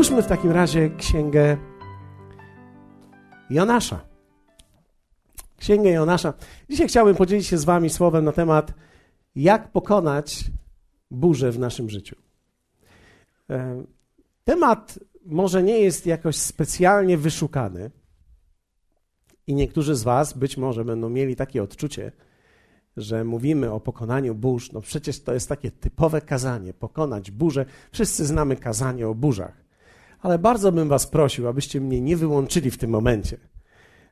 Otwórzmy w takim razie księgę Jonasza. Księgę Jonasza. Dzisiaj chciałbym podzielić się z Wami słowem na temat, jak pokonać burzę w naszym życiu. E, temat może nie jest jakoś specjalnie wyszukany, i niektórzy z Was być może będą mieli takie odczucie, że mówimy o pokonaniu burz. No przecież to jest takie typowe kazanie pokonać burzę. Wszyscy znamy kazanie o burzach. Ale bardzo bym Was prosił, abyście mnie nie wyłączyli w tym momencie.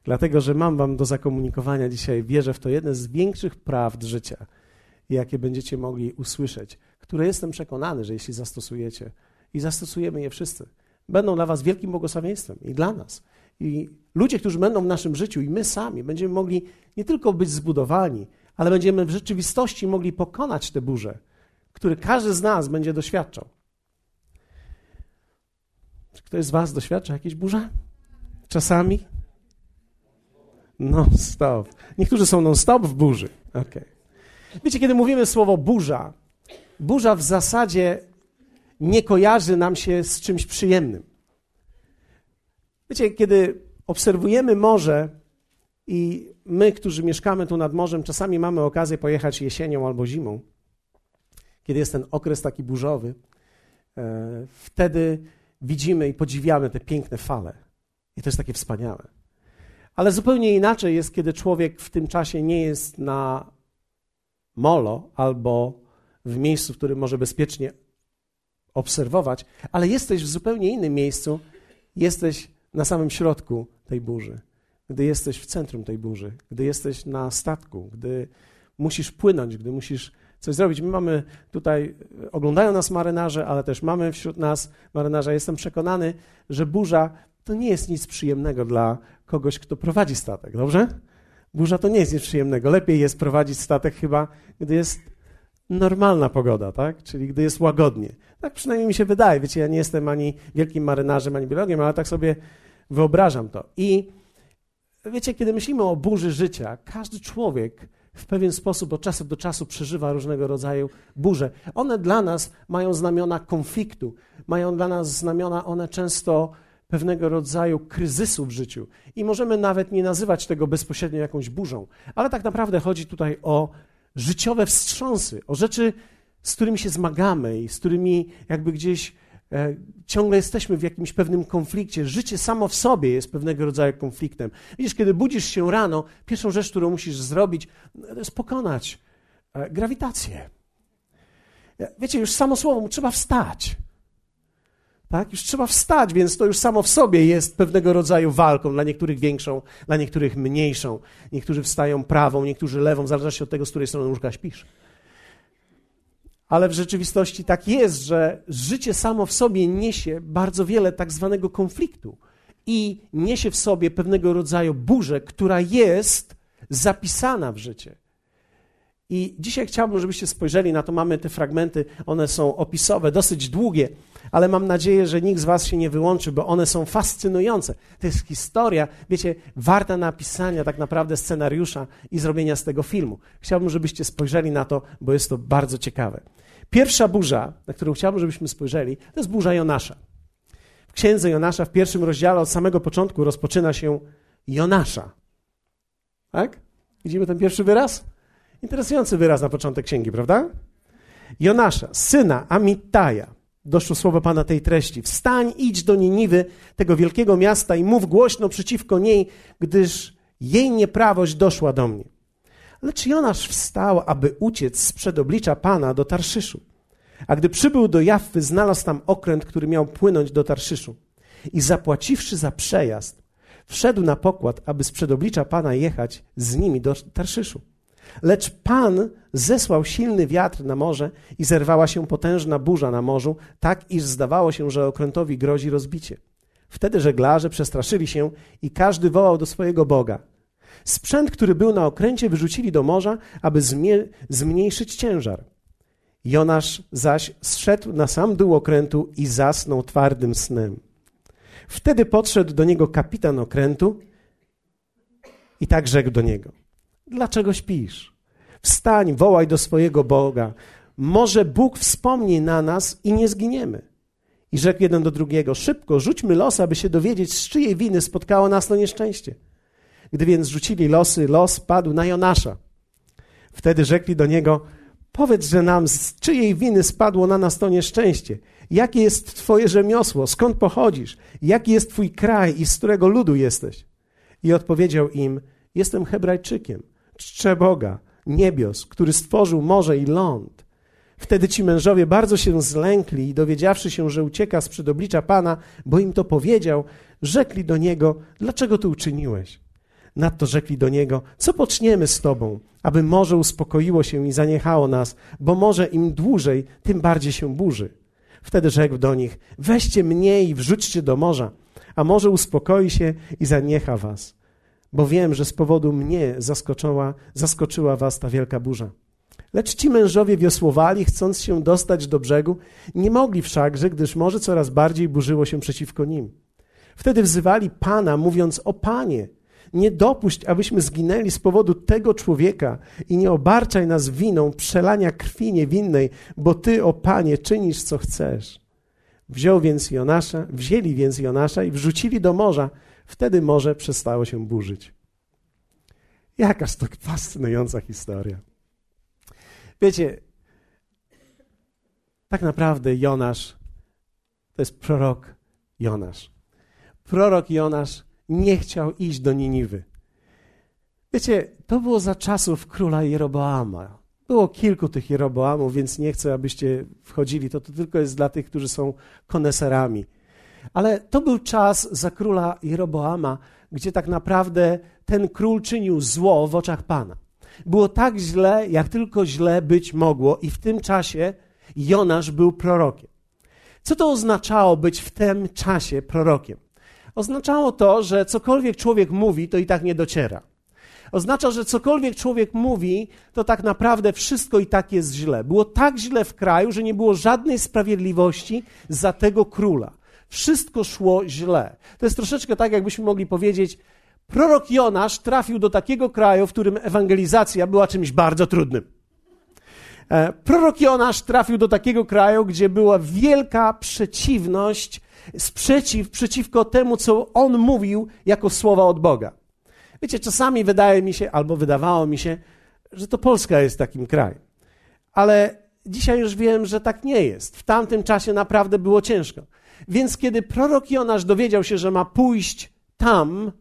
Dlatego, że mam Wam do zakomunikowania dzisiaj, wierzę w to, jedne z większych prawd życia, jakie będziecie mogli usłyszeć, które jestem przekonany, że jeśli zastosujecie, i zastosujemy je wszyscy, będą dla Was wielkim błogosławieństwem i dla nas. I ludzie, którzy będą w naszym życiu, i my sami, będziemy mogli nie tylko być zbudowani, ale będziemy w rzeczywistości mogli pokonać te burze, które każdy z nas będzie doświadczał. Czy ktoś z Was doświadcza jakiejś burze? Czasami? Non-stop. Niektórzy są non-stop w burzy. Okay. Wiecie, kiedy mówimy słowo burza, burza w zasadzie nie kojarzy nam się z czymś przyjemnym. Wiecie, kiedy obserwujemy morze i my, którzy mieszkamy tu nad morzem, czasami mamy okazję pojechać jesienią albo zimą, kiedy jest ten okres taki burzowy, e, wtedy widzimy i podziwiamy te piękne fale. I to jest takie wspaniałe. Ale zupełnie inaczej jest, kiedy człowiek w tym czasie nie jest na molo albo w miejscu, w którym może bezpiecznie obserwować, ale jesteś w zupełnie innym miejscu, jesteś na samym środku tej burzy, gdy jesteś w centrum tej burzy, gdy jesteś na statku, gdy musisz płynąć, gdy musisz coś zrobić. My mamy tutaj, oglądają nas marynarze, ale też mamy wśród nas marynarza. Jestem przekonany, że burza to nie jest nic przyjemnego dla kogoś, kto prowadzi statek, dobrze? Burza to nie jest nic przyjemnego. Lepiej jest prowadzić statek chyba, gdy jest normalna pogoda, tak? Czyli gdy jest łagodnie. Tak przynajmniej mi się wydaje. Wiecie, ja nie jestem ani wielkim marynarzem, ani biologiem, ale tak sobie wyobrażam to. I wiecie, kiedy myślimy o burzy życia, każdy człowiek w pewien sposób od czasu do czasu przeżywa różnego rodzaju burze. One dla nas mają znamiona konfliktu, mają dla nas znamiona one często pewnego rodzaju kryzysu w życiu. I możemy nawet nie nazywać tego bezpośrednio jakąś burzą, ale tak naprawdę chodzi tutaj o życiowe wstrząsy, o rzeczy, z którymi się zmagamy i z którymi jakby gdzieś ciągle jesteśmy w jakimś pewnym konflikcie. Życie samo w sobie jest pewnego rodzaju konfliktem. Widzisz, kiedy budzisz się rano, pierwszą rzecz, którą musisz zrobić, to jest pokonać e, grawitację. E, wiecie, już samo słowo, trzeba wstać. Tak? Już trzeba wstać, więc to już samo w sobie jest pewnego rodzaju walką, dla niektórych większą, dla niektórych mniejszą. Niektórzy wstają prawą, niektórzy lewą, w zależności od tego, z której strony łóżka śpisz. Ale w rzeczywistości tak jest, że życie samo w sobie niesie bardzo wiele tak zwanego konfliktu i niesie w sobie pewnego rodzaju burzę, która jest zapisana w życie. I dzisiaj chciałbym, żebyście spojrzeli na to. Mamy te fragmenty, one są opisowe, dosyć długie, ale mam nadzieję, że nikt z Was się nie wyłączy, bo one są fascynujące. To jest historia, wiecie, warta napisania tak naprawdę scenariusza i zrobienia z tego filmu. Chciałbym, żebyście spojrzeli na to, bo jest to bardzo ciekawe. Pierwsza burza, na którą chciałbym, żebyśmy spojrzeli, to jest burza Jonasza. W księdze Jonasza, w pierwszym rozdziale, od samego początku rozpoczyna się Jonasza. Tak? Widzimy ten pierwszy wyraz? Interesujący wyraz na początek księgi, prawda? Jonasza, syna Amittaja, doszło słowo Pana tej treści. Wstań, idź do Niniwy, tego wielkiego miasta i mów głośno przeciwko niej, gdyż jej nieprawość doszła do mnie. Lecz Jonasz wstał, aby uciec sprzed oblicza Pana do Tarszyszu. A gdy przybył do Jaffy, znalazł tam okręt, który miał płynąć do Tarszyszu. I zapłaciwszy za przejazd, wszedł na pokład, aby sprzed oblicza Pana jechać z nimi do Tarszyszu. Lecz Pan zesłał silny wiatr na morze i zerwała się potężna burza na morzu, tak iż zdawało się, że okrętowi grozi rozbicie. Wtedy żeglarze przestraszyli się i każdy wołał do swojego Boga. Sprzęt, który był na okręcie, wyrzucili do morza, aby zmniejszyć ciężar. Jonasz zaś zszedł na sam dół okrętu i zasnął twardym snem. Wtedy podszedł do niego kapitan okrętu i tak rzekł do niego – Dlaczego śpisz? Wstań, wołaj do swojego Boga. Może Bóg wspomni na nas i nie zginiemy. I rzekł jeden do drugiego: Szybko, rzućmy los, aby się dowiedzieć, z czyjej winy spotkało nas to nieszczęście. Gdy więc rzucili losy, los padł na Jonasza. Wtedy rzekli do niego: Powiedz, że nam z czyjej winy spadło na nas to nieszczęście. Jakie jest Twoje rzemiosło? Skąd pochodzisz? Jaki jest Twój kraj i z którego ludu jesteś? I odpowiedział im: Jestem Hebrajczykiem, czczę Boga, niebios, który stworzył morze i ląd. Wtedy ci mężowie bardzo się zlękli i dowiedziawszy się, że ucieka z przed oblicza Pana, bo im to powiedział, rzekli do niego: Dlaczego to uczyniłeś? Nadto rzekli do niego: Co poczniemy z tobą, aby morze uspokoiło się i zaniechało nas, bo morze im dłużej, tym bardziej się burzy. Wtedy rzekł do nich: Weźcie mnie i wrzućcie do morza, a morze uspokoi się i zaniecha was. Bo wiem, że z powodu mnie zaskoczyła, zaskoczyła was ta wielka burza. Lecz ci mężowie wiosłowali, chcąc się dostać do brzegu, nie mogli wszakże, gdyż morze coraz bardziej burzyło się przeciwko nim. Wtedy wzywali Pana, mówiąc: O Panie, nie dopuść, abyśmy zginęli z powodu tego człowieka i nie obarczaj nas winą przelania krwi niewinnej, bo Ty, o Panie, czynisz co chcesz. Wziął więc Jonasza, wzięli więc Jonasza i wrzucili do morza. Wtedy morze przestało się burzyć. Jakaż to fascynująca historia. Wiecie, tak naprawdę Jonasz to jest prorok Jonasz. Prorok Jonasz nie chciał iść do Niniwy. Wiecie, to było za czasów króla Jeroboama. Było kilku tych Jeroboamów, więc nie chcę, abyście wchodzili. To, to tylko jest dla tych, którzy są koneserami. Ale to był czas za króla Jeroboama, gdzie tak naprawdę ten król czynił zło w oczach Pana. Było tak źle, jak tylko źle być mogło, i w tym czasie Jonasz był prorokiem. Co to oznaczało być w tym czasie prorokiem? Oznaczało to, że cokolwiek człowiek mówi, to i tak nie dociera. Oznacza, że cokolwiek człowiek mówi, to tak naprawdę wszystko i tak jest źle. Było tak źle w kraju, że nie było żadnej sprawiedliwości za tego króla. Wszystko szło źle. To jest troszeczkę tak, jakbyśmy mogli powiedzieć, prorok Jonasz trafił do takiego kraju, w którym ewangelizacja była czymś bardzo trudnym. E, prorok Jonasz trafił do takiego kraju, gdzie była wielka przeciwność sprzeciw przeciwko temu, co on mówił jako słowa od Boga. Wiecie, czasami wydaje mi się, albo wydawało mi się, że to Polska jest takim krajem. Ale dzisiaj już wiem, że tak nie jest. W tamtym czasie naprawdę było ciężko. Więc kiedy prorok Jonasz dowiedział się, że ma pójść tam,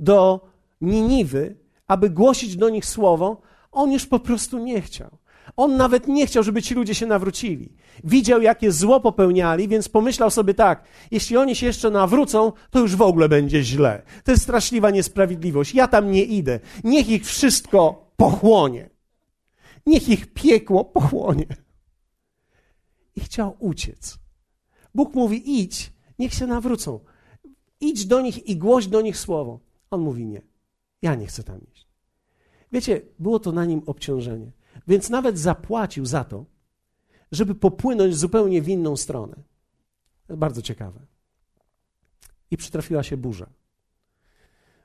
do Niniwy, aby głosić do nich słowo, on już po prostu nie chciał. On nawet nie chciał, żeby ci ludzie się nawrócili. Widział, jakie zło popełniali, więc pomyślał sobie tak: jeśli oni się jeszcze nawrócą, to już w ogóle będzie źle. To jest straszliwa niesprawiedliwość. Ja tam nie idę. Niech ich wszystko pochłonie. Niech ich piekło pochłonie. I chciał uciec. Bóg mówi: idź, niech się nawrócą. Idź do nich i głoś do nich słowo. On mówi: nie, ja nie chcę tam iść. Wiecie, było to na nim obciążenie. Więc nawet zapłacił za to, żeby popłynąć zupełnie w inną stronę. Bardzo ciekawe. I przytrafiła się burza.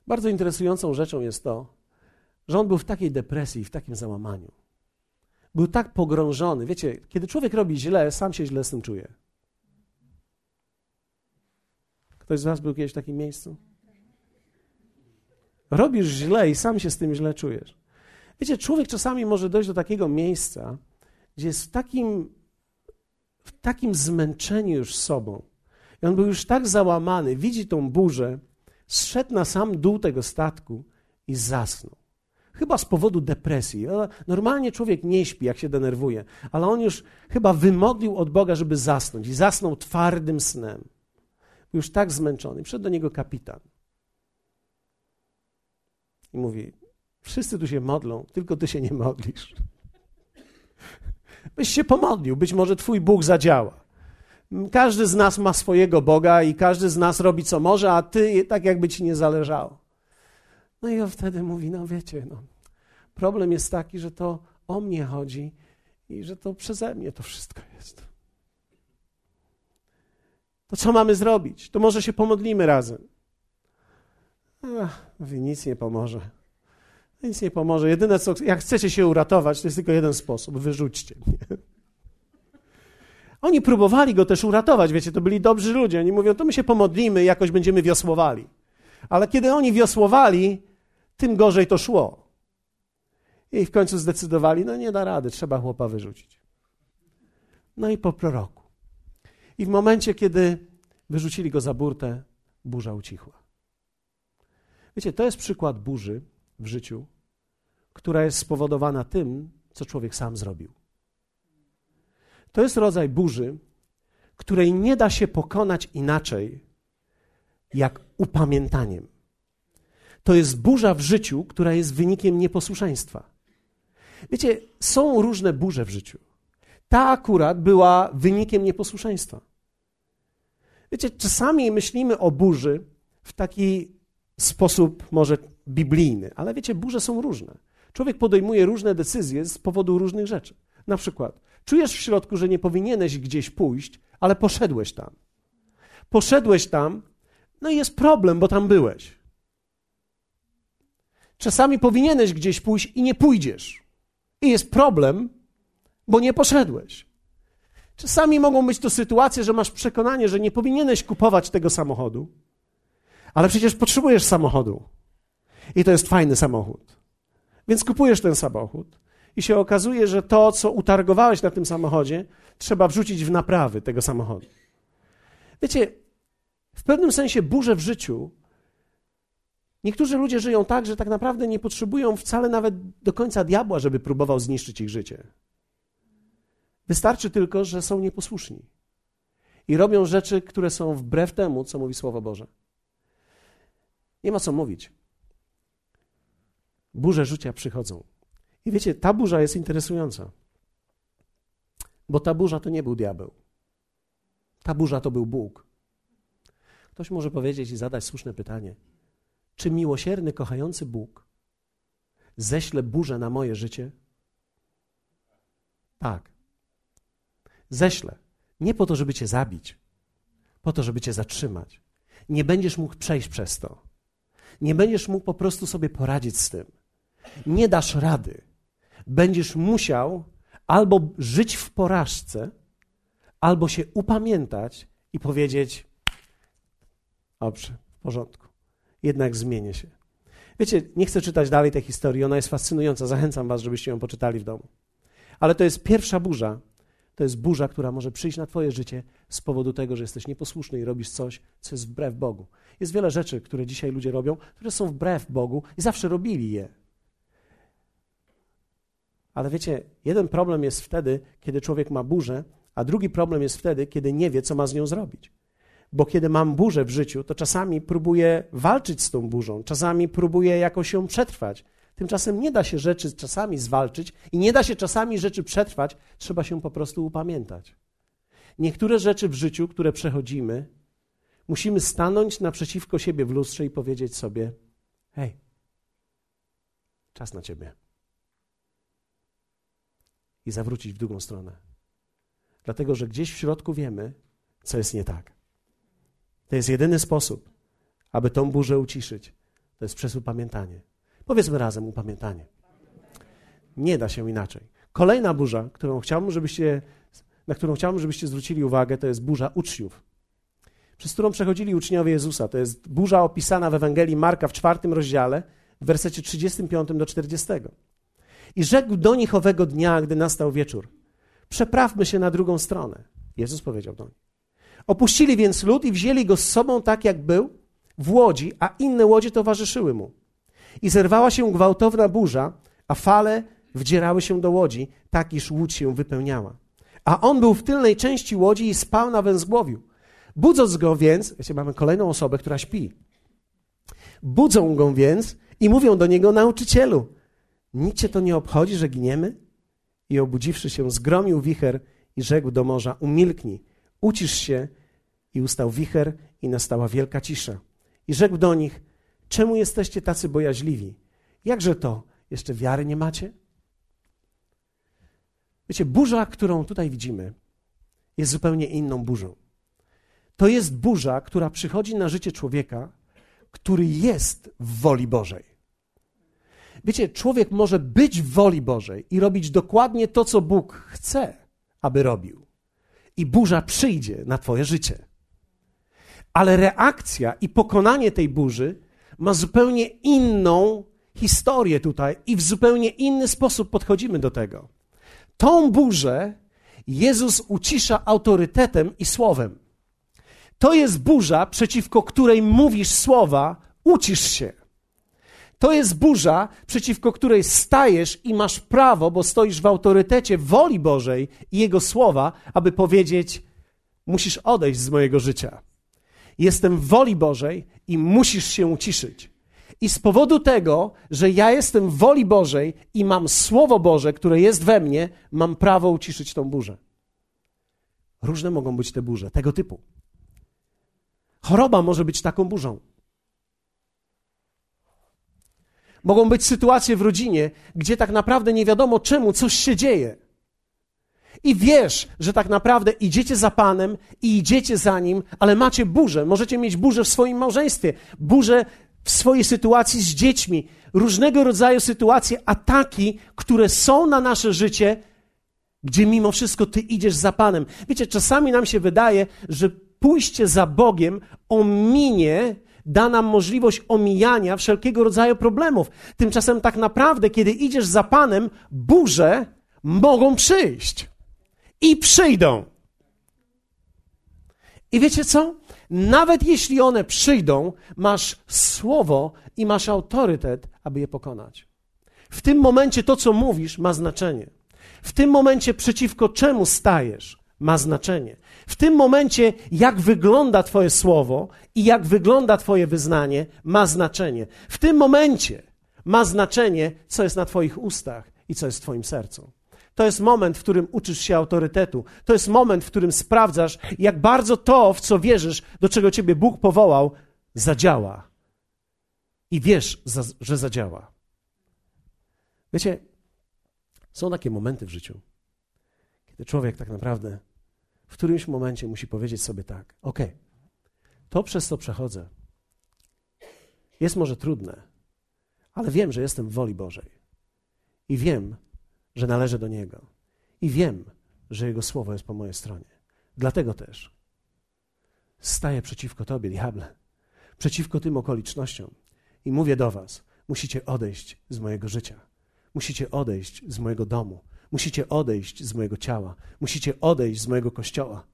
Bardzo interesującą rzeczą jest to, że on był w takiej depresji, w takim załamaniu. Był tak pogrążony. Wiecie, kiedy człowiek robi źle, sam się źle z tym czuje. Ktoś z Was był kiedyś w takim miejscu? Robisz źle i sam się z tym źle czujesz. Wiecie, człowiek czasami może dojść do takiego miejsca, gdzie jest w takim, w takim zmęczeniu już sobą. I on był już tak załamany, widzi tą burzę, zszedł na sam dół tego statku i zasnął. Chyba z powodu depresji. Normalnie człowiek nie śpi, jak się denerwuje, ale on już chyba wymodlił od Boga, żeby zasnąć i zasnął twardym snem. Już tak zmęczony. Przyszedł do niego kapitan. I mówi: Wszyscy tu się modlą, tylko ty się nie modlisz. Byś się pomodlił, być może twój Bóg zadziała. Każdy z nas ma swojego Boga i każdy z nas robi co może, a ty tak jakby ci nie zależało. No i on wtedy mówi, no wiecie, no, problem jest taki, że to o mnie chodzi i że to przeze mnie to wszystko jest. To co mamy zrobić? To może się pomodlimy razem. Ach, mówi, nic nie pomoże. Nic nie pomoże. Jedyne, co, jak chcecie się uratować, to jest tylko jeden sposób. Wyrzućcie mnie. Oni próbowali go też uratować, wiecie, to byli dobrzy ludzie. Oni mówią, to my się pomodlimy, jakoś będziemy wiosłowali. Ale kiedy oni wiosłowali, tym gorzej to szło. I w końcu zdecydowali, no nie da rady, trzeba chłopa wyrzucić. No i po proroku. I w momencie, kiedy wyrzucili go za burtę, burza ucichła. Wiecie, to jest przykład burzy w życiu, która jest spowodowana tym, co człowiek sam zrobił. To jest rodzaj burzy, której nie da się pokonać inaczej, jak upamiętaniem. To jest burza w życiu, która jest wynikiem nieposłuszeństwa. Wiecie, są różne burze w życiu. Ta akurat była wynikiem nieposłuszeństwa. Wiecie, czasami myślimy o burzy w taki sposób może biblijny, ale wiecie, burze są różne. Człowiek podejmuje różne decyzje z powodu różnych rzeczy. Na przykład, czujesz w środku, że nie powinieneś gdzieś pójść, ale poszedłeś tam. Poszedłeś tam, no i jest problem, bo tam byłeś. Czasami powinieneś gdzieś pójść i nie pójdziesz. I jest problem, bo nie poszedłeś. Czasami mogą być to sytuacje, że masz przekonanie, że nie powinieneś kupować tego samochodu, ale przecież potrzebujesz samochodu. I to jest fajny samochód. Więc kupujesz ten samochód i się okazuje, że to, co utargowałeś na tym samochodzie, trzeba wrzucić w naprawy tego samochodu. Wiecie, w pewnym sensie burze w życiu. Niektórzy ludzie żyją tak, że tak naprawdę nie potrzebują wcale nawet do końca diabła, żeby próbował zniszczyć ich życie. Wystarczy tylko, że są nieposłuszni i robią rzeczy, które są wbrew temu, co mówi Słowo Boże. Nie ma co mówić. Burze życia przychodzą. I wiecie, ta burza jest interesująca. Bo ta burza to nie był diabeł. Ta burza to był Bóg. Ktoś może powiedzieć i zadać słuszne pytanie: czy miłosierny, kochający Bóg ześle burzę na moje życie? Tak. Ześlę. Nie po to, żeby cię zabić, po to, żeby cię zatrzymać. Nie będziesz mógł przejść przez to. Nie będziesz mógł po prostu sobie poradzić z tym. Nie dasz rady. Będziesz musiał albo żyć w porażce, albo się upamiętać i powiedzieć: Dobrze, w porządku. Jednak zmienię się. Wiecie, nie chcę czytać dalej tej historii, ona jest fascynująca. Zachęcam Was, żebyście ją poczytali w domu. Ale to jest pierwsza burza. To jest burza, która może przyjść na Twoje życie z powodu tego, że jesteś nieposłuszny i robisz coś, co jest wbrew Bogu. Jest wiele rzeczy, które dzisiaj ludzie robią, które są wbrew Bogu i zawsze robili je. Ale wiecie, jeden problem jest wtedy, kiedy człowiek ma burzę, a drugi problem jest wtedy, kiedy nie wie, co ma z nią zrobić. Bo kiedy mam burzę w życiu, to czasami próbuję walczyć z tą burzą, czasami próbuję jakoś ją przetrwać. Tymczasem nie da się rzeczy czasami zwalczyć i nie da się czasami rzeczy przetrwać, trzeba się po prostu upamiętać. Niektóre rzeczy w życiu, które przechodzimy, musimy stanąć naprzeciwko siebie w lustrze i powiedzieć sobie: Hej, czas na ciebie. I zawrócić w drugą stronę. Dlatego, że gdzieś w środku wiemy, co jest nie tak. To jest jedyny sposób, aby tą burzę uciszyć. To jest przez upamiętanie. Powiedzmy razem upamiętanie. Nie da się inaczej. Kolejna burza, którą chciałbym, żebyście, na którą chciałbym, żebyście zwrócili uwagę, to jest burza uczniów. Przez którą przechodzili uczniowie Jezusa. To jest burza opisana w Ewangelii Marka w czwartym rozdziale, w wersecie 35 do 40. I rzekł do nich owego dnia, gdy nastał wieczór: Przeprawmy się na drugą stronę. Jezus powiedział do nich. Opuścili więc lud i wzięli go z sobą tak, jak był, w łodzi, a inne łodzie towarzyszyły mu. I zerwała się gwałtowna burza, a fale wdzierały się do łodzi, tak iż łódź się wypełniała. A on był w tylnej części łodzi i spał na węzgłowiu. Budząc go więc, wiecie, mamy kolejną osobę, która śpi. Budzą go więc i mówią do niego, nauczycielu, nic cię to nie obchodzi, że giniemy? I obudziwszy się, zgromił wicher i rzekł do morza, umilknij, ucisz się. I ustał wicher i nastała wielka cisza. I rzekł do nich, czemu jesteście tacy bojaźliwi? Jakże to? Jeszcze wiary nie macie? Wiecie, burza, którą tutaj widzimy, jest zupełnie inną burzą. To jest burza, która przychodzi na życie człowieka, który jest w woli Bożej. Wiecie, człowiek może być w woli Bożej i robić dokładnie to, co Bóg chce, aby robił i burza przyjdzie na Twoje życie. Ale reakcja i pokonanie tej burzy ma zupełnie inną historię tutaj i w zupełnie inny sposób podchodzimy do tego. Tą burzę Jezus ucisza autorytetem i słowem. To jest burza, przeciwko której mówisz słowa, ucisz się. To jest burza, przeciwko której stajesz i masz prawo, bo stoisz w autorytecie woli Bożej i Jego słowa, aby powiedzieć: Musisz odejść z mojego życia. Jestem w woli Bożej i musisz się uciszyć. I z powodu tego, że ja jestem w woli Bożej i mam Słowo Boże, które jest we mnie, mam prawo uciszyć tą burzę. Różne mogą być te burze, tego typu. Choroba może być taką burzą. Mogą być sytuacje w rodzinie, gdzie tak naprawdę nie wiadomo czemu coś się dzieje. I wiesz, że tak naprawdę idziecie za Panem i idziecie za Nim, ale macie burzę. Możecie mieć burzę w swoim małżeństwie, burzę w swojej sytuacji z dziećmi, różnego rodzaju sytuacje, ataki, które są na nasze życie, gdzie mimo wszystko Ty idziesz za Panem. Wiecie, czasami nam się wydaje, że pójście za Bogiem ominie da nam możliwość omijania wszelkiego rodzaju problemów. Tymczasem tak naprawdę, kiedy idziesz za Panem, burze mogą przyjść. I przyjdą. I wiecie co? Nawet jeśli one przyjdą, masz słowo i masz autorytet, aby je pokonać. W tym momencie to, co mówisz, ma znaczenie. W tym momencie przeciwko czemu stajesz, ma znaczenie. W tym momencie, jak wygląda Twoje słowo i jak wygląda Twoje wyznanie, ma znaczenie. W tym momencie ma znaczenie, co jest na Twoich ustach i co jest w Twoim sercu. To jest moment, w którym uczysz się autorytetu. To jest moment, w którym sprawdzasz, jak bardzo to, w co wierzysz, do czego Ciebie Bóg powołał, zadziała. I wiesz, że zadziała. Wiecie, są takie momenty w życiu, kiedy człowiek tak naprawdę w którymś momencie musi powiedzieć sobie tak: OK, to przez co przechodzę jest może trudne, ale wiem, że jestem w woli Bożej. I wiem, że należę do Niego. I wiem, że Jego słowo jest po mojej stronie. Dlatego też staję przeciwko Tobie, diable, przeciwko tym okolicznościom i mówię do Was: musicie odejść z mojego życia, musicie odejść z mojego domu, musicie odejść z mojego ciała, musicie odejść z mojego kościoła,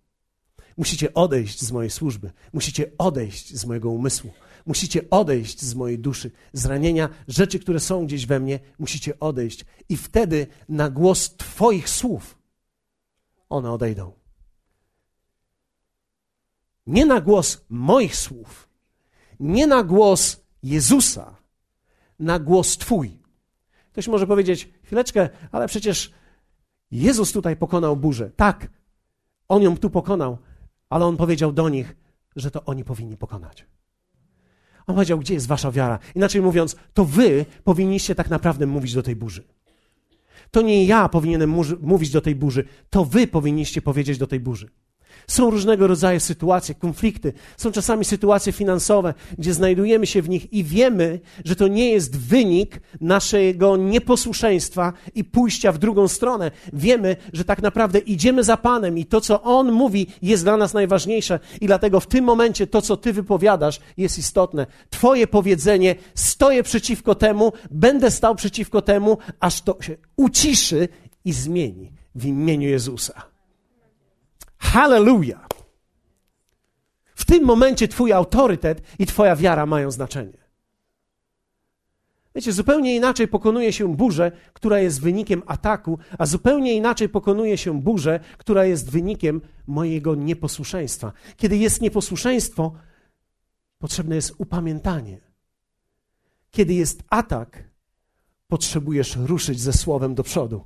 musicie odejść z mojej służby, musicie odejść z mojego umysłu, Musicie odejść z mojej duszy, z ranienia rzeczy, które są gdzieś we mnie, musicie odejść. I wtedy na głos Twoich słów one odejdą. Nie na głos moich słów, nie na głos Jezusa, na głos Twój. Ktoś może powiedzieć, chwileczkę, ale przecież Jezus tutaj pokonał burzę. Tak, On ją tu pokonał, ale On powiedział do nich, że to oni powinni pokonać. On powiedział, gdzie jest wasza wiara? Inaczej mówiąc, to wy powinniście tak naprawdę mówić do tej burzy. To nie ja powinienem mówić do tej burzy, to wy powinniście powiedzieć do tej burzy. Są różnego rodzaju sytuacje, konflikty, są czasami sytuacje finansowe, gdzie znajdujemy się w nich i wiemy, że to nie jest wynik naszego nieposłuszeństwa i pójścia w drugą stronę. Wiemy, że tak naprawdę idziemy za Panem i to, co On mówi, jest dla nas najważniejsze, i dlatego w tym momencie to, co Ty wypowiadasz, jest istotne. Twoje powiedzenie, stoję przeciwko temu, będę stał przeciwko temu, aż to się uciszy i zmieni w imieniu Jezusa. Hallelujah! W tym momencie Twój autorytet i Twoja wiara mają znaczenie. Wiecie, zupełnie inaczej pokonuje się burzę, która jest wynikiem ataku, a zupełnie inaczej pokonuje się burzę, która jest wynikiem mojego nieposłuszeństwa. Kiedy jest nieposłuszeństwo, potrzebne jest upamiętanie. Kiedy jest atak, potrzebujesz ruszyć ze słowem do przodu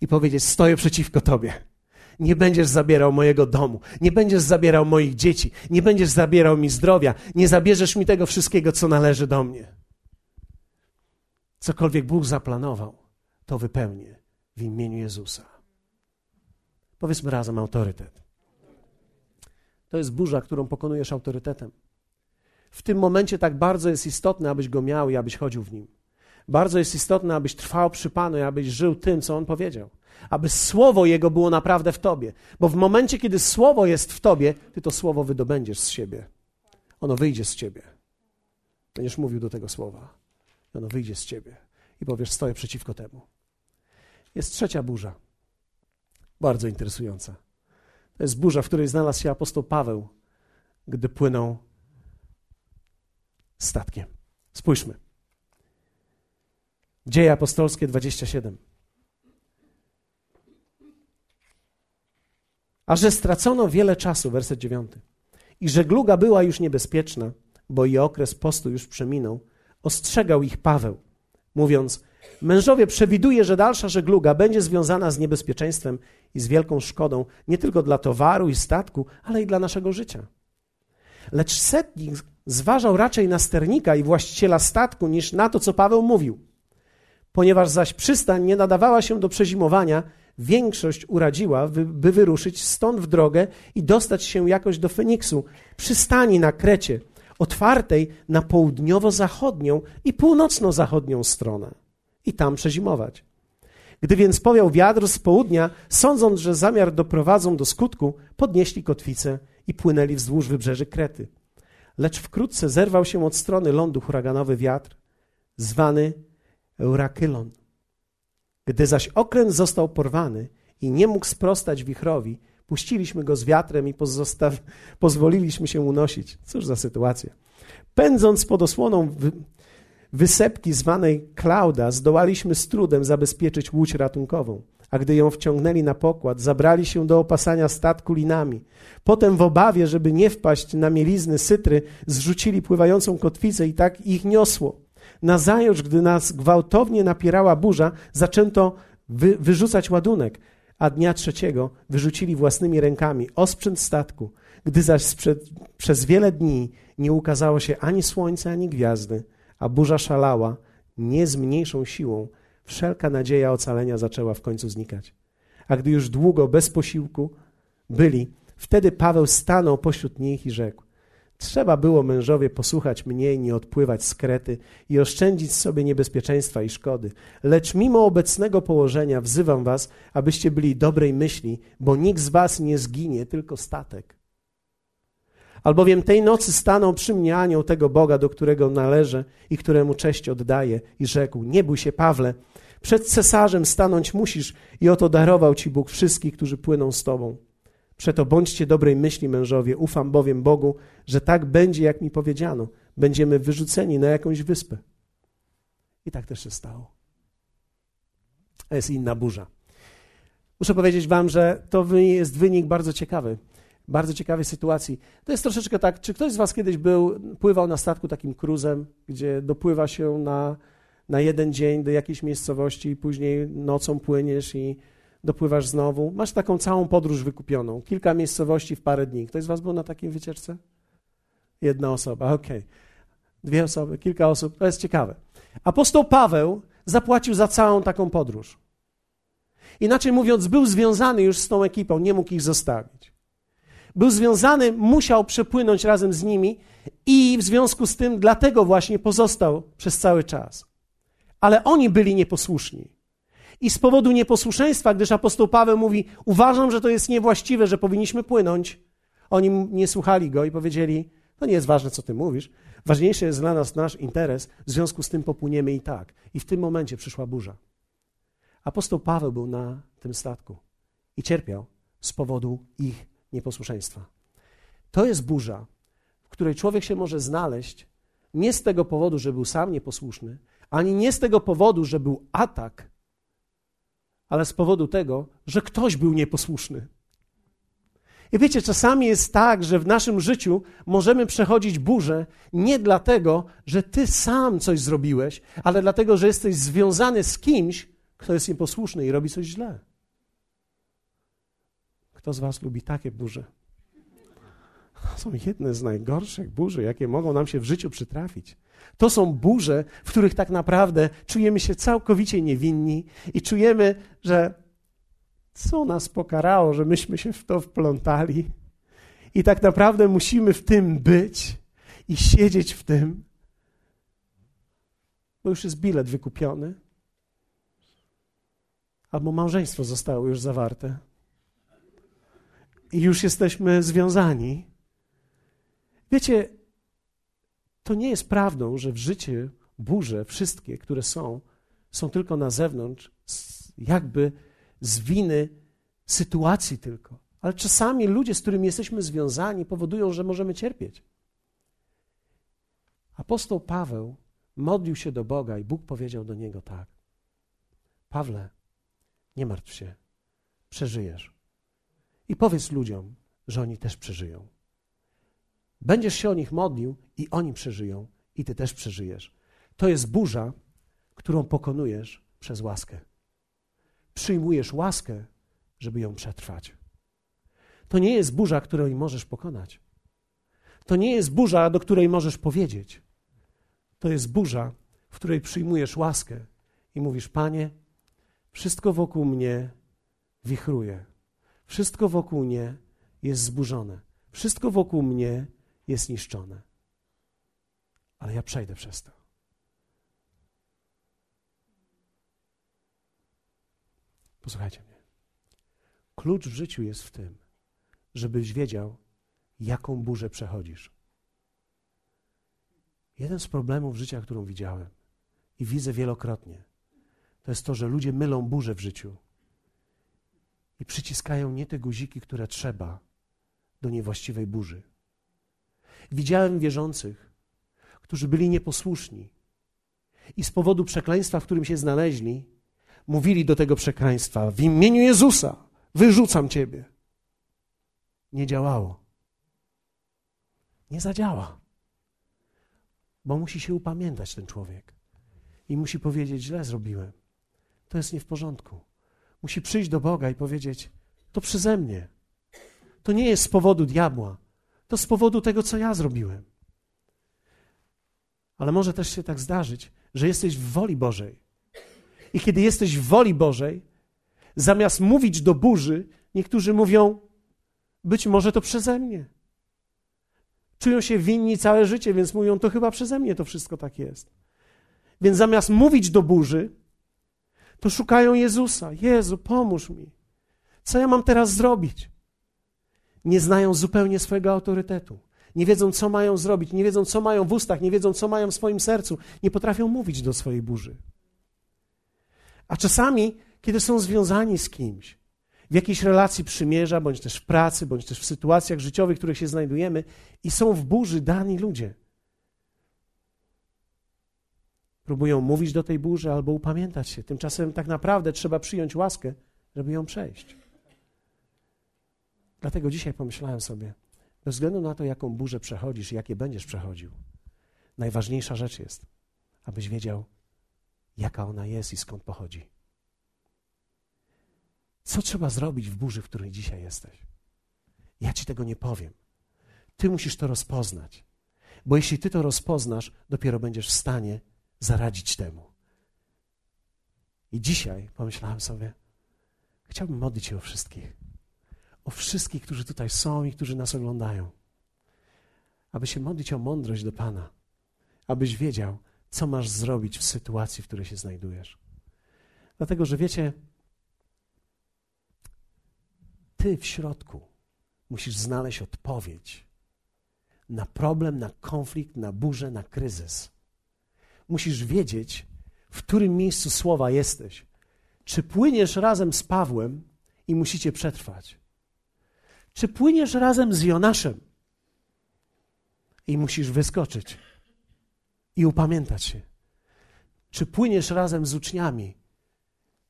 i powiedzieć: Stoję przeciwko Tobie. Nie będziesz zabierał mojego domu, nie będziesz zabierał moich dzieci, nie będziesz zabierał mi zdrowia, nie zabierzesz mi tego wszystkiego, co należy do mnie. Cokolwiek Bóg zaplanował, to wypełnię w imieniu Jezusa. Powiedzmy razem autorytet. To jest burza, którą pokonujesz autorytetem. W tym momencie tak bardzo jest istotne, abyś go miał i abyś chodził w nim. Bardzo jest istotne, abyś trwał przy Panu i abyś żył tym, co On powiedział. Aby słowo Jego było naprawdę w tobie. Bo w momencie, kiedy słowo jest w tobie, ty to słowo wydobędziesz z siebie. Ono wyjdzie z ciebie. Będziesz mówił do tego słowa. Ono wyjdzie z ciebie. I powiesz, stoję przeciwko temu. Jest trzecia burza. Bardzo interesująca. To jest burza, w której znalazł się apostoł Paweł, gdy płynął statkiem. Spójrzmy. Dzieje apostolskie 27. A że stracono wiele czasu, werset 9. I żegluga była już niebezpieczna, bo i okres postu już przeminął, ostrzegał ich Paweł, mówiąc: Mężowie, przewiduje, że dalsza żegluga będzie związana z niebezpieczeństwem i z wielką szkodą, nie tylko dla towaru i statku, ale i dla naszego życia. Lecz setnik zważał raczej na sternika i właściciela statku niż na to, co Paweł mówił. Ponieważ zaś przystań nie nadawała się do przezimowania, większość uradziła, by wyruszyć stąd w drogę i dostać się jakoś do Feniksu, przystani na Krecie, otwartej na południowo-zachodnią i północno-zachodnią stronę i tam przezimować. Gdy więc powiał wiatr z południa, sądząc, że zamiar doprowadzą do skutku, podnieśli kotwicę i płynęli wzdłuż wybrzeży Krety. Lecz wkrótce zerwał się od strony lądu huraganowy wiatr, zwany Eurakylon. Gdy zaś okręt został porwany i nie mógł sprostać wichrowi, puściliśmy go z wiatrem i pozostaw... pozwoliliśmy się unosić. Cóż za sytuacja. Pędząc pod osłoną wysepki zwanej Klauda zdołaliśmy z trudem zabezpieczyć łódź ratunkową, a gdy ją wciągnęli na pokład, zabrali się do opasania statku linami. Potem w obawie, żeby nie wpaść na mielizny sytry, zrzucili pływającą kotwicę i tak ich niosło. Nazajutrz, gdy nas gwałtownie napierała burza, zaczęto wy, wyrzucać ładunek, a dnia trzeciego wyrzucili własnymi rękami osprzęt statku. Gdy zaś sprzed, przez wiele dni nie ukazało się ani słońce, ani gwiazdy, a burza szalała, nie z mniejszą siłą, wszelka nadzieja ocalenia zaczęła w końcu znikać. A gdy już długo bez posiłku byli, wtedy Paweł stanął pośród nich i rzekł: Trzeba było mężowie posłuchać mnie nie odpływać z Krety i oszczędzić sobie niebezpieczeństwa i szkody. Lecz mimo obecnego położenia wzywam was, abyście byli dobrej myśli, bo nikt z was nie zginie, tylko statek. Albowiem tej nocy stanął przy mnie anioł tego Boga, do którego należę i któremu cześć oddaję i rzekł, nie bój się Pawle, przed cesarzem stanąć musisz i oto darował ci Bóg wszystkich, którzy płyną z tobą. Przeto bądźcie dobrej myśli, mężowie, ufam bowiem Bogu, że tak będzie, jak mi powiedziano. Będziemy wyrzuceni na jakąś wyspę. I tak też się stało. A jest inna burza. Muszę powiedzieć wam, że to jest wynik bardzo ciekawy bardzo ciekawej sytuacji. To jest troszeczkę tak, czy ktoś z was kiedyś był, pływał na statku takim cruzem, gdzie dopływa się na, na jeden dzień do jakiejś miejscowości i później nocą płyniesz i dopływasz znowu. Masz taką całą podróż wykupioną, kilka miejscowości w parę dni. Ktoś z was był na takiej wycieczce? Jedna osoba, okej. Okay. Dwie osoby, kilka osób, to jest ciekawe. Apostoł Paweł zapłacił za całą taką podróż. Inaczej mówiąc, był związany już z tą ekipą, nie mógł ich zostawić był związany, musiał przepłynąć razem z nimi i w związku z tym dlatego właśnie pozostał przez cały czas. Ale oni byli nieposłuszni. I z powodu nieposłuszeństwa, gdyż apostoł Paweł mówi: Uważam, że to jest niewłaściwe, że powinniśmy płynąć, oni nie słuchali go i powiedzieli: To nie jest ważne, co ty mówisz. Ważniejszy jest dla nas nasz interes, w związku z tym popłyniemy i tak. I w tym momencie przyszła burza. Apostoł Paweł był na tym statku i cierpiał z powodu ich nieposłuszeństwa. To jest burza, w której człowiek się może znaleźć nie z tego powodu, że był sam nieposłuszny, ani nie z tego powodu, że był atak, ale z powodu tego, że ktoś był nieposłuszny. I wiecie, czasami jest tak, że w naszym życiu możemy przechodzić burzę nie dlatego, że ty sam coś zrobiłeś, ale dlatego, że jesteś związany z kimś, kto jest nieposłuszny i robi coś źle. Kto z Was lubi takie burze? Są jedne z najgorszych burzy, jakie mogą nam się w życiu przytrafić. To są burze, w których tak naprawdę czujemy się całkowicie niewinni i czujemy, że co nas pokarało, że myśmy się w to wplątali. I tak naprawdę musimy w tym być i siedzieć w tym, bo już jest bilet wykupiony. albo małżeństwo zostało już zawarte i już jesteśmy związani. Wiecie, to nie jest prawdą, że w życiu burze, wszystkie, które są, są tylko na zewnątrz, jakby z winy sytuacji tylko. Ale czasami ludzie, z którymi jesteśmy związani, powodują, że możemy cierpieć. Apostoł Paweł modlił się do Boga i Bóg powiedział do niego tak: Pawle, nie martw się, przeżyjesz. I powiedz ludziom, że oni też przeżyją. Będziesz się o nich modlił i oni przeżyją, i ty też przeżyjesz. To jest burza, którą pokonujesz przez łaskę. Przyjmujesz łaskę, żeby ją przetrwać. To nie jest burza, której możesz pokonać. To nie jest burza, do której możesz powiedzieć. To jest burza, w której przyjmujesz łaskę i mówisz: Panie, wszystko wokół mnie wichruje. Wszystko wokół mnie jest zburzone. Wszystko wokół mnie jest niszczone. Ale ja przejdę przez to. Posłuchajcie mnie. Klucz w życiu jest w tym, żebyś wiedział, jaką burzę przechodzisz. Jeden z problemów życia, którą widziałem i widzę wielokrotnie, to jest to, że ludzie mylą burzę w życiu i przyciskają nie te guziki, które trzeba do niewłaściwej burzy. Widziałem wierzących, którzy byli nieposłuszni i z powodu przekleństwa, w którym się znaleźli, mówili do tego przekleństwa: W imieniu Jezusa wyrzucam ciebie. Nie działało. Nie zadziała. Bo musi się upamiętać ten człowiek i musi powiedzieć: Źle zrobiłem. To jest nie w porządku. Musi przyjść do Boga i powiedzieć: To przeze mnie. To nie jest z powodu diabła. To z powodu tego, co ja zrobiłem. Ale może też się tak zdarzyć, że jesteś w woli Bożej. I kiedy jesteś w woli Bożej, zamiast mówić do burzy, niektórzy mówią: Być może to przeze mnie. Czują się winni całe życie, więc mówią: To chyba przeze mnie to wszystko tak jest. Więc zamiast mówić do burzy, to szukają Jezusa. Jezu, pomóż mi. Co ja mam teraz zrobić? Nie znają zupełnie swojego autorytetu. Nie wiedzą, co mają zrobić, nie wiedzą, co mają w ustach, nie wiedzą, co mają w swoim sercu. Nie potrafią mówić do swojej burzy. A czasami, kiedy są związani z kimś, w jakiejś relacji przymierza, bądź też w pracy, bądź też w sytuacjach życiowych, w których się znajdujemy, i są w burzy dani ludzie, próbują mówić do tej burzy albo upamiętać się. Tymczasem tak naprawdę trzeba przyjąć łaskę, żeby ją przejść. Dlatego dzisiaj pomyślałem sobie, bez względu na to, jaką burzę przechodzisz i jakie będziesz przechodził, najważniejsza rzecz jest, abyś wiedział, jaka ona jest i skąd pochodzi. Co trzeba zrobić w burzy, w której dzisiaj jesteś? Ja ci tego nie powiem. Ty musisz to rozpoznać. Bo jeśli ty to rozpoznasz, dopiero będziesz w stanie zaradzić temu. I dzisiaj pomyślałem sobie, chciałbym modlić się o wszystkich. O wszystkich, którzy tutaj są i którzy nas oglądają. Aby się modlić o mądrość do Pana. Abyś wiedział, co masz zrobić w sytuacji, w której się znajdujesz. Dlatego, że wiecie, ty w środku musisz znaleźć odpowiedź na problem, na konflikt, na burzę, na kryzys musisz wiedzieć, w którym miejscu słowa jesteś. Czy płyniesz razem z Pawłem i musicie przetrwać? Czy płyniesz razem z Jonaszem i musisz wyskoczyć i upamiętać się? Czy płyniesz razem z uczniami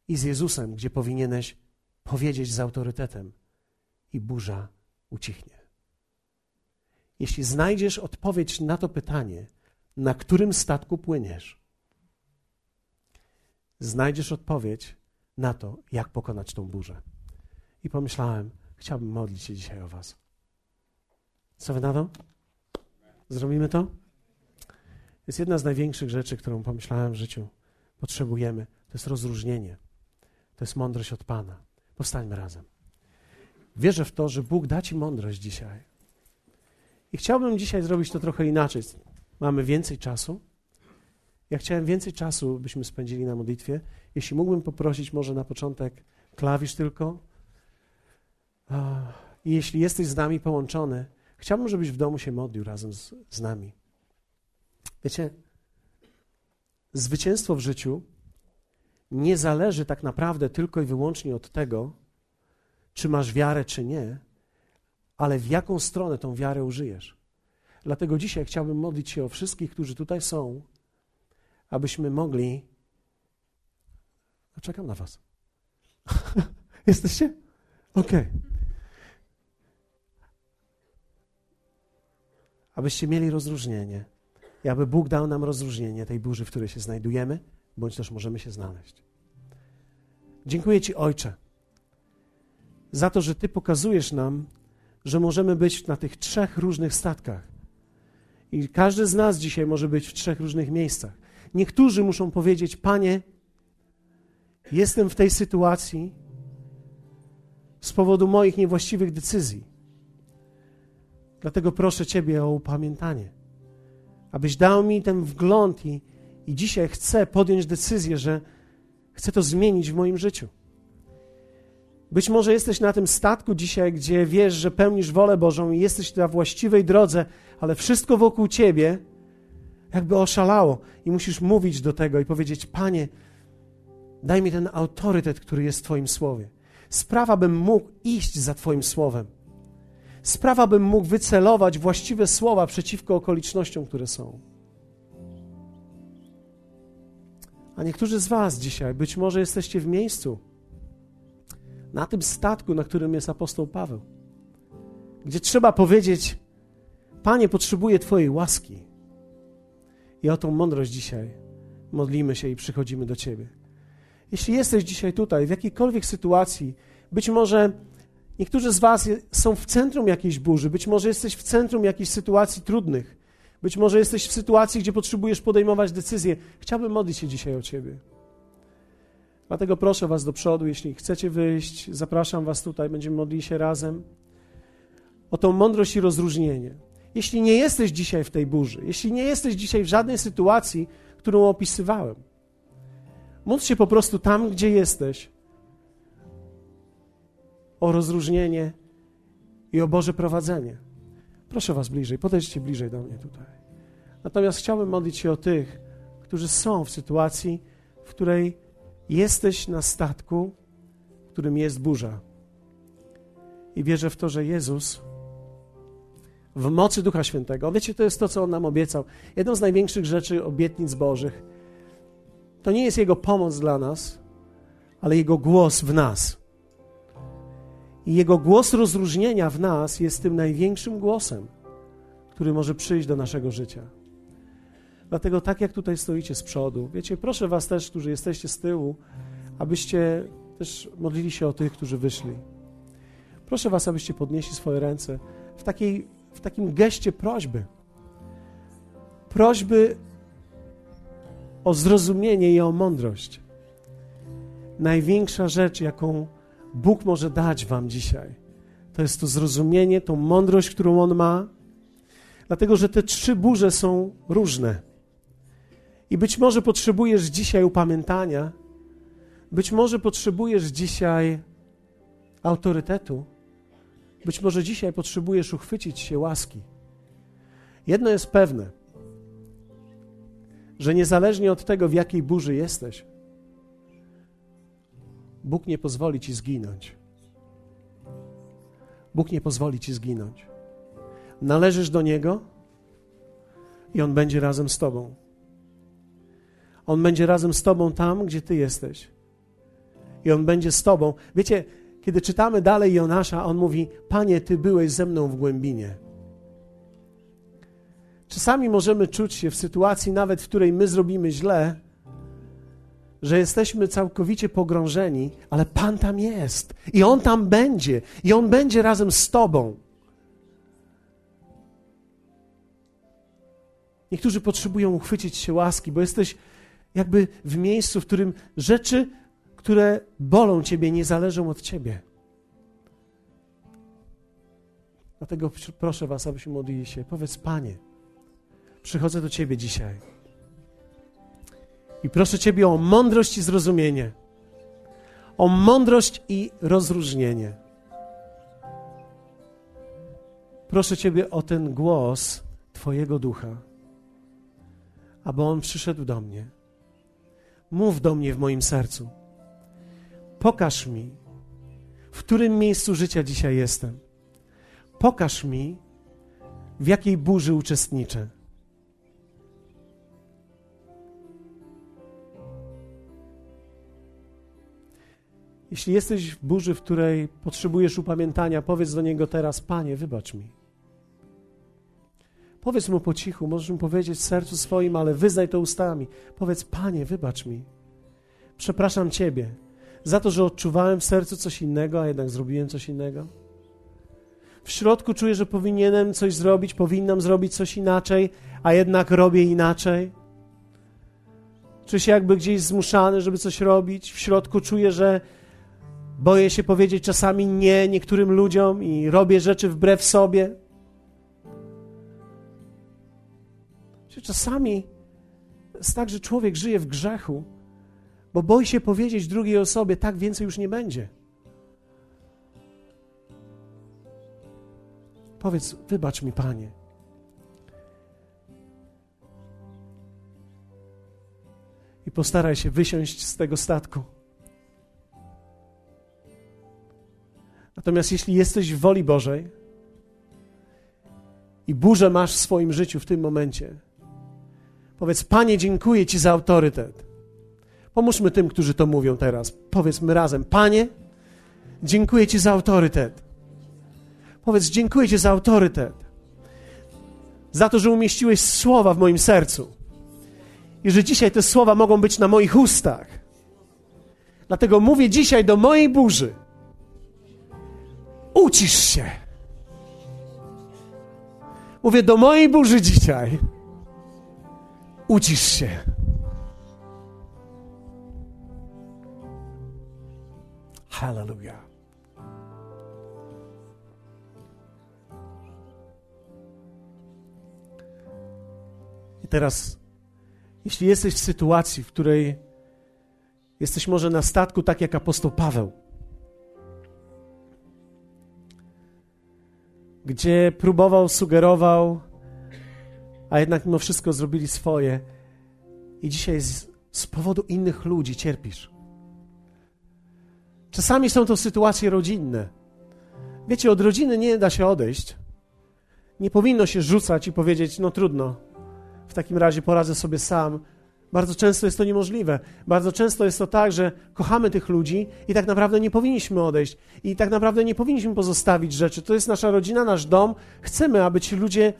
i z Jezusem, gdzie powinieneś powiedzieć z autorytetem i burza ucichnie? Jeśli znajdziesz odpowiedź na to pytanie, na którym statku płyniesz, znajdziesz odpowiedź na to, jak pokonać tą burzę. I pomyślałem, chciałbym modlić się dzisiaj o Was. Co wy na to? Zrobimy to? Jest jedna z największych rzeczy, którą pomyślałem w życiu. Potrzebujemy. To jest rozróżnienie. To jest mądrość od Pana. Powstańmy razem. Wierzę w to, że Bóg da Ci mądrość dzisiaj. I chciałbym dzisiaj zrobić to trochę inaczej mamy więcej czasu Ja chciałem więcej czasu, byśmy spędzili na modlitwie. Jeśli mógłbym poprosić może na początek klawisz tylko. I jeśli jesteś z nami połączony, chciałbym, żebyś w domu się modlił razem z, z nami. Wiecie, zwycięstwo w życiu nie zależy tak naprawdę tylko i wyłącznie od tego, czy masz wiarę, czy nie, ale w jaką stronę tą wiarę użyjesz. Dlatego dzisiaj chciałbym modlić się o wszystkich, którzy tutaj są, abyśmy mogli. No, czekam na Was. Jesteście? Okej. Okay. Abyście mieli rozróżnienie i aby Bóg dał nam rozróżnienie tej burzy, w której się znajdujemy, bądź też możemy się znaleźć. Dziękuję Ci, Ojcze, za to, że Ty pokazujesz nam, że możemy być na tych trzech różnych statkach. I każdy z nas dzisiaj może być w trzech różnych miejscach. Niektórzy muszą powiedzieć: Panie, jestem w tej sytuacji z powodu moich niewłaściwych decyzji. Dlatego proszę Ciebie o upamiętanie, abyś dał mi ten wgląd i, i dzisiaj chcę podjąć decyzję, że chcę to zmienić w moim życiu. Być może jesteś na tym statku dzisiaj, gdzie wiesz, że pełnisz wolę Bożą i jesteś na właściwej drodze, ale wszystko wokół ciebie jakby oszalało i musisz mówić do tego i powiedzieć: Panie, daj mi ten autorytet, który jest w Twoim słowie. Sprawa, bym mógł iść za Twoim słowem. Sprawa, bym mógł wycelować właściwe słowa przeciwko okolicznościom, które są. A niektórzy z Was dzisiaj być może jesteście w miejscu, na tym statku, na którym jest apostoł Paweł, gdzie trzeba powiedzieć: Panie, potrzebuję Twojej łaski. I o tą mądrość dzisiaj modlimy się i przychodzimy do Ciebie. Jeśli jesteś dzisiaj tutaj, w jakiejkolwiek sytuacji, być może niektórzy z Was są w centrum jakiejś burzy, być może jesteś w centrum jakichś sytuacji trudnych, być może jesteś w sytuacji, gdzie potrzebujesz podejmować decyzje. Chciałbym modlić się dzisiaj o Ciebie. Dlatego proszę Was do przodu, jeśli chcecie wyjść, zapraszam Was tutaj, będziemy modlili się razem o tą mądrość i rozróżnienie. Jeśli nie jesteś dzisiaj w tej burzy, jeśli nie jesteś dzisiaj w żadnej sytuacji, którą opisywałem, módl się po prostu tam, gdzie jesteś, o rozróżnienie i o Boże prowadzenie. Proszę Was bliżej, podejdźcie bliżej do mnie tutaj. Natomiast chciałbym modlić się o tych, którzy są w sytuacji, w której jesteś na statku, w którym jest burza. I wierzę w to, że Jezus w mocy Ducha Świętego, wiecie, to jest to, co On nam obiecał. Jedną z największych rzeczy, obietnic Bożych, to nie jest Jego pomoc dla nas, ale Jego głos w nas. I Jego głos rozróżnienia w nas jest tym największym głosem, który może przyjść do naszego życia. Dlatego tak jak tutaj stoicie z przodu, wiecie, proszę was też, którzy jesteście z tyłu, abyście też modlili się o tych, którzy wyszli. Proszę was, abyście podnieśli swoje ręce w, takiej, w takim geście prośby. Prośby o zrozumienie i o mądrość. Największa rzecz, jaką Bóg może dać wam dzisiaj, to jest to zrozumienie, tą mądrość, którą On ma, dlatego że te trzy burze są różne. I być może potrzebujesz dzisiaj upamiętania, być może potrzebujesz dzisiaj autorytetu, być może dzisiaj potrzebujesz uchwycić się łaski. Jedno jest pewne, że niezależnie od tego, w jakiej burzy jesteś, Bóg nie pozwoli ci zginąć. Bóg nie pozwoli ci zginąć. Należysz do Niego i On będzie razem z Tobą. On będzie razem z Tobą tam, gdzie Ty jesteś. I On będzie z Tobą. Wiecie, kiedy czytamy dalej Jonasza, on mówi: Panie, Ty byłeś ze mną w głębinie. Czasami możemy czuć się w sytuacji, nawet w której my zrobimy źle, że jesteśmy całkowicie pogrążeni, ale Pan tam jest i On tam będzie, i On będzie razem z Tobą. Niektórzy potrzebują uchwycić się łaski, bo jesteś jakby w miejscu, w którym rzeczy, które bolą Ciebie, nie zależą od Ciebie. Dlatego proszę Was, abyśmy modlili się. Powiedz, Panie, przychodzę do Ciebie dzisiaj. I proszę Ciebie o mądrość i zrozumienie. O mądrość i rozróżnienie. Proszę Ciebie o ten głos Twojego ducha, aby on przyszedł do mnie. Mów do mnie w moim sercu. Pokaż mi, w którym miejscu życia dzisiaj jestem. Pokaż mi, w jakiej burzy uczestniczę. Jeśli jesteś w burzy, w której potrzebujesz upamiętania, powiedz do niego teraz: Panie, wybacz mi. Powiedz mu po cichu, możesz mu powiedzieć w sercu swoim, ale wyznaj to ustami. Powiedz: Panie, wybacz mi. Przepraszam Ciebie za to, że odczuwałem w sercu coś innego, a jednak zrobiłem coś innego. W środku czuję, że powinienem coś zrobić, powinnam zrobić coś inaczej, a jednak robię inaczej. Czuję się jakby gdzieś zmuszany, żeby coś robić. W środku czuję, że boję się powiedzieć czasami nie niektórym ludziom i robię rzeczy wbrew sobie. Czasami jest tak, że człowiek żyje w grzechu, bo boi się powiedzieć drugiej osobie, tak więcej już nie będzie. Powiedz, wybacz mi, Panie. I postaraj się wysiąść z tego statku. Natomiast jeśli jesteś w woli Bożej i burzę masz w swoim życiu w tym momencie, powiedz: Panie, dziękuję Ci za autorytet. Pomóżmy tym, którzy to mówią teraz. Powiedzmy razem: Panie, dziękuję Ci za autorytet. Powiedz: Dziękuję Ci za autorytet. Za to, że umieściłeś słowa w moim sercu. I że dzisiaj te słowa mogą być na moich ustach. Dlatego mówię dzisiaj do mojej burzy ucisz się. Mówię do mojej burzy dzisiaj. Ucisz się. Hallelujah. I teraz, jeśli jesteś w sytuacji, w której jesteś może na statku, tak jak apostoł Paweł, gdzie próbował, sugerował, a jednak mimo wszystko zrobili swoje. I dzisiaj z, z powodu innych ludzi cierpisz. Czasami są to sytuacje rodzinne. Wiecie, od rodziny nie da się odejść. Nie powinno się rzucać i powiedzieć: No trudno, w takim razie poradzę sobie sam. Bardzo często jest to niemożliwe. Bardzo często jest to tak, że kochamy tych ludzi i tak naprawdę nie powinniśmy odejść. I tak naprawdę nie powinniśmy pozostawić rzeczy. To jest nasza rodzina, nasz dom. Chcemy, aby ci ludzie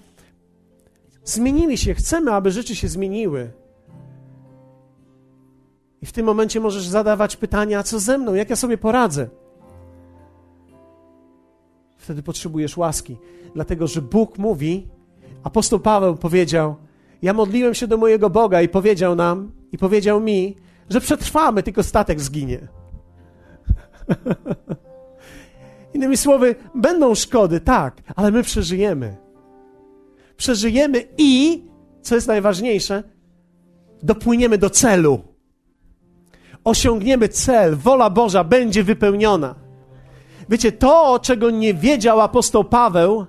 zmienili się. Chcemy, aby rzeczy się zmieniły. I w tym momencie możesz zadawać pytania: co ze mną? Jak ja sobie poradzę? Wtedy potrzebujesz łaski, dlatego że Bóg mówi, apostoł Paweł powiedział, ja modliłem się do mojego Boga i powiedział nam, i powiedział mi, że przetrwamy, tylko statek zginie. Innymi słowy, będą szkody, tak, ale my przeżyjemy. Przeżyjemy i, co jest najważniejsze, dopłyniemy do celu. Osiągniemy cel, wola Boża będzie wypełniona. Wiecie, to, czego nie wiedział apostoł Paweł,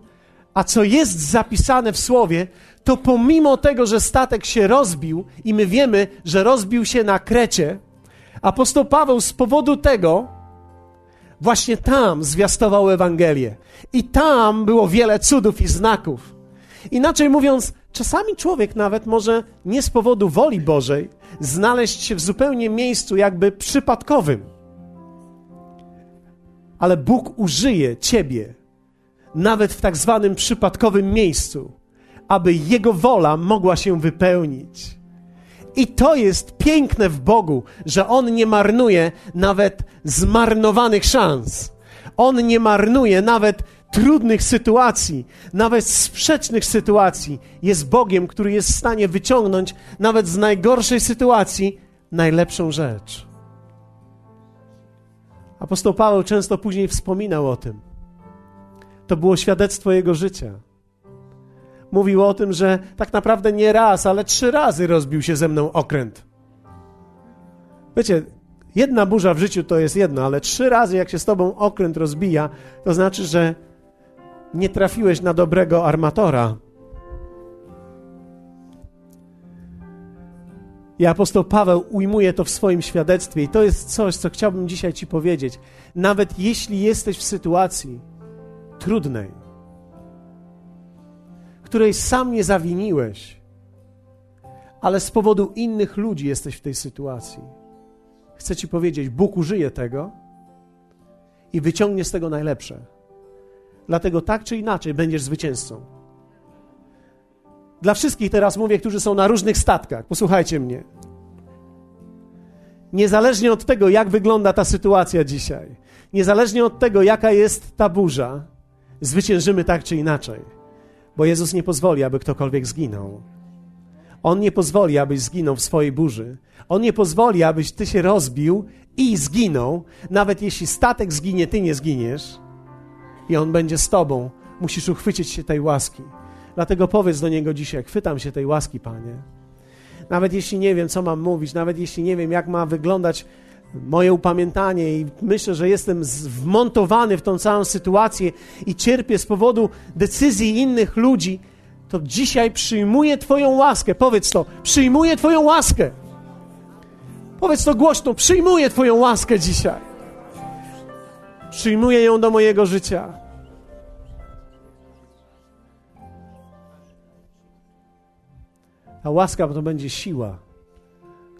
a co jest zapisane w słowie, to pomimo tego, że statek się rozbił i my wiemy, że rozbił się na Krecie, apostoł Paweł z powodu tego właśnie tam zwiastował Ewangelię. I tam było wiele cudów i znaków. Inaczej mówiąc, czasami człowiek nawet może nie z powodu woli Bożej znaleźć się w zupełnie miejscu jakby przypadkowym. Ale Bóg użyje ciebie nawet w tak zwanym przypadkowym miejscu aby Jego wola mogła się wypełnić. I to jest piękne w Bogu, że On nie marnuje nawet zmarnowanych szans. On nie marnuje nawet trudnych sytuacji, nawet sprzecznych sytuacji. Jest Bogiem, który jest w stanie wyciągnąć nawet z najgorszej sytuacji najlepszą rzecz. Apostoł Paweł często później wspominał o tym. To było świadectwo jego życia mówił o tym, że tak naprawdę nie raz, ale trzy razy rozbił się ze mną okręt. Wiecie, jedna burza w życiu to jest jedno, ale trzy razy jak się z tobą okręt rozbija, to znaczy, że nie trafiłeś na dobrego armatora. I apostoł Paweł ujmuje to w swoim świadectwie, i to jest coś, co chciałbym dzisiaj Ci powiedzieć. Nawet jeśli jesteś w sytuacji trudnej, której sam nie zawiniłeś, ale z powodu innych ludzi jesteś w tej sytuacji, chcę Ci powiedzieć: Bóg użyje tego i wyciągnie z tego najlepsze. Dlatego tak czy inaczej będziesz zwycięzcą. Dla wszystkich teraz mówię, którzy są na różnych statkach. Posłuchajcie mnie. Niezależnie od tego, jak wygląda ta sytuacja dzisiaj, niezależnie od tego, jaka jest ta burza, zwyciężymy tak czy inaczej, bo Jezus nie pozwoli, aby ktokolwiek zginął. On nie pozwoli, abyś zginął w swojej burzy. On nie pozwoli, abyś ty się rozbił i zginął. Nawet jeśli statek zginie, ty nie zginiesz. I on będzie z tobą. Musisz uchwycić się tej łaski. Dlatego powiedz do Niego dzisiaj, chwytam się tej łaski, Panie. Nawet jeśli nie wiem, co mam mówić, nawet jeśli nie wiem, jak ma wyglądać moje upamiętanie i myślę, że jestem wmontowany w tą całą sytuację i cierpię z powodu decyzji innych ludzi, to dzisiaj przyjmuję Twoją łaskę. Powiedz to, przyjmuję Twoją łaskę. Powiedz to głośno, przyjmuję Twoją łaskę dzisiaj. Przyjmuję ją do mojego życia. A łaska to będzie siła,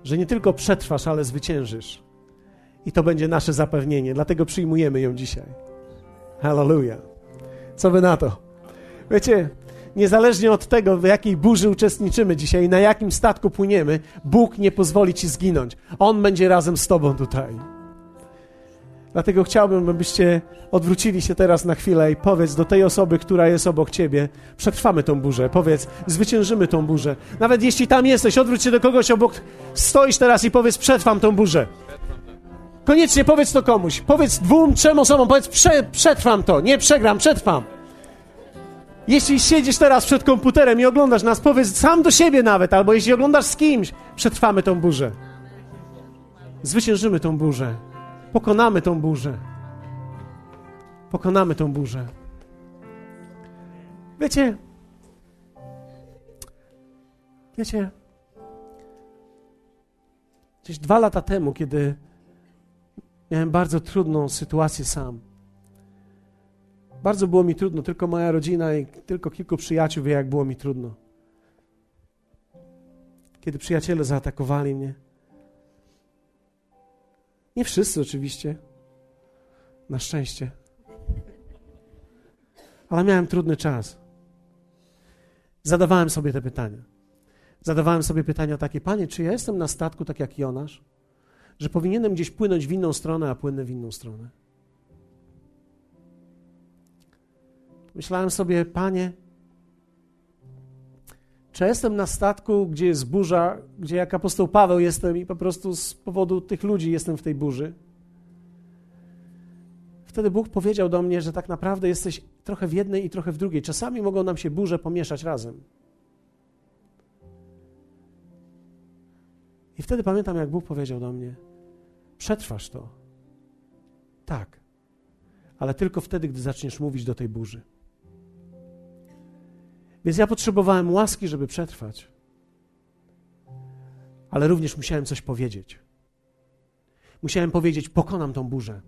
że nie tylko przetrwasz, ale zwyciężysz. I to będzie nasze zapewnienie, dlatego przyjmujemy ją dzisiaj. Hallelujah. Co wy na to? Wiecie, niezależnie od tego, w jakiej burzy uczestniczymy dzisiaj, na jakim statku płyniemy, Bóg nie pozwoli ci zginąć. On będzie razem z tobą tutaj. Dlatego chciałbym, abyście odwrócili się teraz na chwilę i powiedz do tej osoby, która jest obok ciebie, przetrwamy tą burzę. Powiedz, zwyciężymy tą burzę. Nawet jeśli tam jesteś, odwróć się do kogoś obok, stoisz teraz i powiedz, przetrwam tą burzę. Koniecznie powiedz to komuś. Powiedz dwóm, trzem osobom, powiedz, prze, przetrwam to, nie przegram, przetrwam. Jeśli siedzisz teraz przed komputerem i oglądasz nas, powiedz sam do siebie nawet, albo jeśli oglądasz z kimś, przetrwamy tą burzę. Zwyciężymy tą burzę. Pokonamy tą burzę. Pokonamy tą burzę. Wiecie, wiecie, gdzieś dwa lata temu, kiedy miałem bardzo trudną sytuację sam. Bardzo było mi trudno, tylko moja rodzina i tylko kilku przyjaciół wie, jak było mi trudno. Kiedy przyjaciele zaatakowali mnie, nie wszyscy oczywiście. Na szczęście. Ale miałem trudny czas. Zadawałem sobie te pytania. Zadawałem sobie pytania takie, panie, czy ja jestem na statku tak jak Jonasz? Że powinienem gdzieś płynąć w inną stronę, a płynę w inną stronę. Myślałem sobie, panie, czy jestem na statku, gdzie jest burza, gdzie jak apostoł Paweł jestem i po prostu z powodu tych ludzi jestem w tej burzy? Wtedy Bóg powiedział do mnie, że tak naprawdę jesteś trochę w jednej i trochę w drugiej. Czasami mogą nam się burze pomieszać razem. I wtedy pamiętam, jak Bóg powiedział do mnie: Przetrwasz to. Tak, ale tylko wtedy, gdy zaczniesz mówić do tej burzy. Więc ja potrzebowałem łaski, żeby przetrwać. Ale również musiałem coś powiedzieć. Musiałem powiedzieć: Pokonam tą burzę,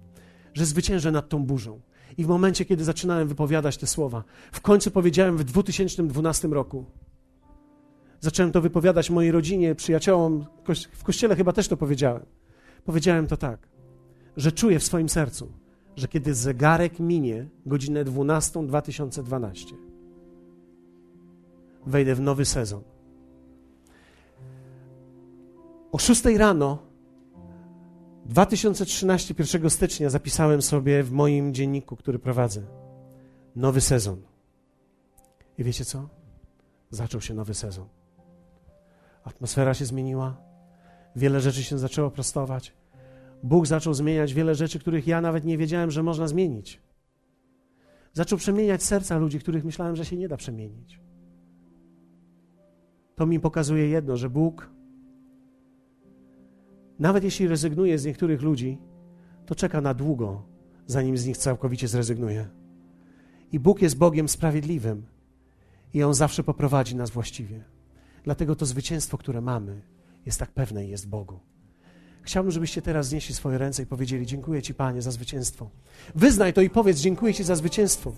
że zwyciężę nad tą burzą. I w momencie, kiedy zaczynałem wypowiadać te słowa, w końcu powiedziałem w 2012 roku. Zacząłem to wypowiadać mojej rodzinie, przyjaciołom, w kościele chyba też to powiedziałem. Powiedziałem to tak, że czuję w swoim sercu, że kiedy zegarek minie godzinę 12 2012, wejdę w nowy sezon. O 6 rano 2013, 1 stycznia zapisałem sobie w moim dzienniku, który prowadzę, nowy sezon. I wiecie co? Zaczął się nowy sezon. Atmosfera się zmieniła, wiele rzeczy się zaczęło prostować. Bóg zaczął zmieniać wiele rzeczy, których ja nawet nie wiedziałem, że można zmienić. Zaczął przemieniać serca ludzi, których myślałem, że się nie da przemienić to mi pokazuje jedno, że Bóg nawet jeśli rezygnuje z niektórych ludzi, to czeka na długo, zanim z nich całkowicie zrezygnuje. I Bóg jest Bogiem sprawiedliwym i On zawsze poprowadzi nas właściwie. Dlatego to zwycięstwo, które mamy, jest tak pewne i jest Bogu. Chciałbym, żebyście teraz znieśli swoje ręce i powiedzieli: Dziękuję Ci, Panie, za zwycięstwo. Wyznaj to i powiedz: Dziękuję Ci za zwycięstwo.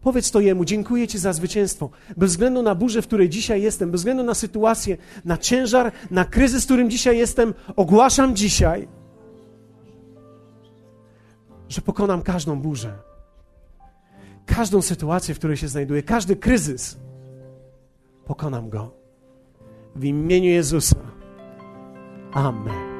Powiedz to Jemu: Dziękuję Ci za zwycięstwo. Bez względu na burzę, w której dzisiaj jestem, bez względu na sytuację, na ciężar, na kryzys, w którym dzisiaj jestem, ogłaszam dzisiaj, że pokonam każdą burzę, każdą sytuację, w której się znajduję, każdy kryzys. Pokonam go. W imieniu Jezusa. Amen.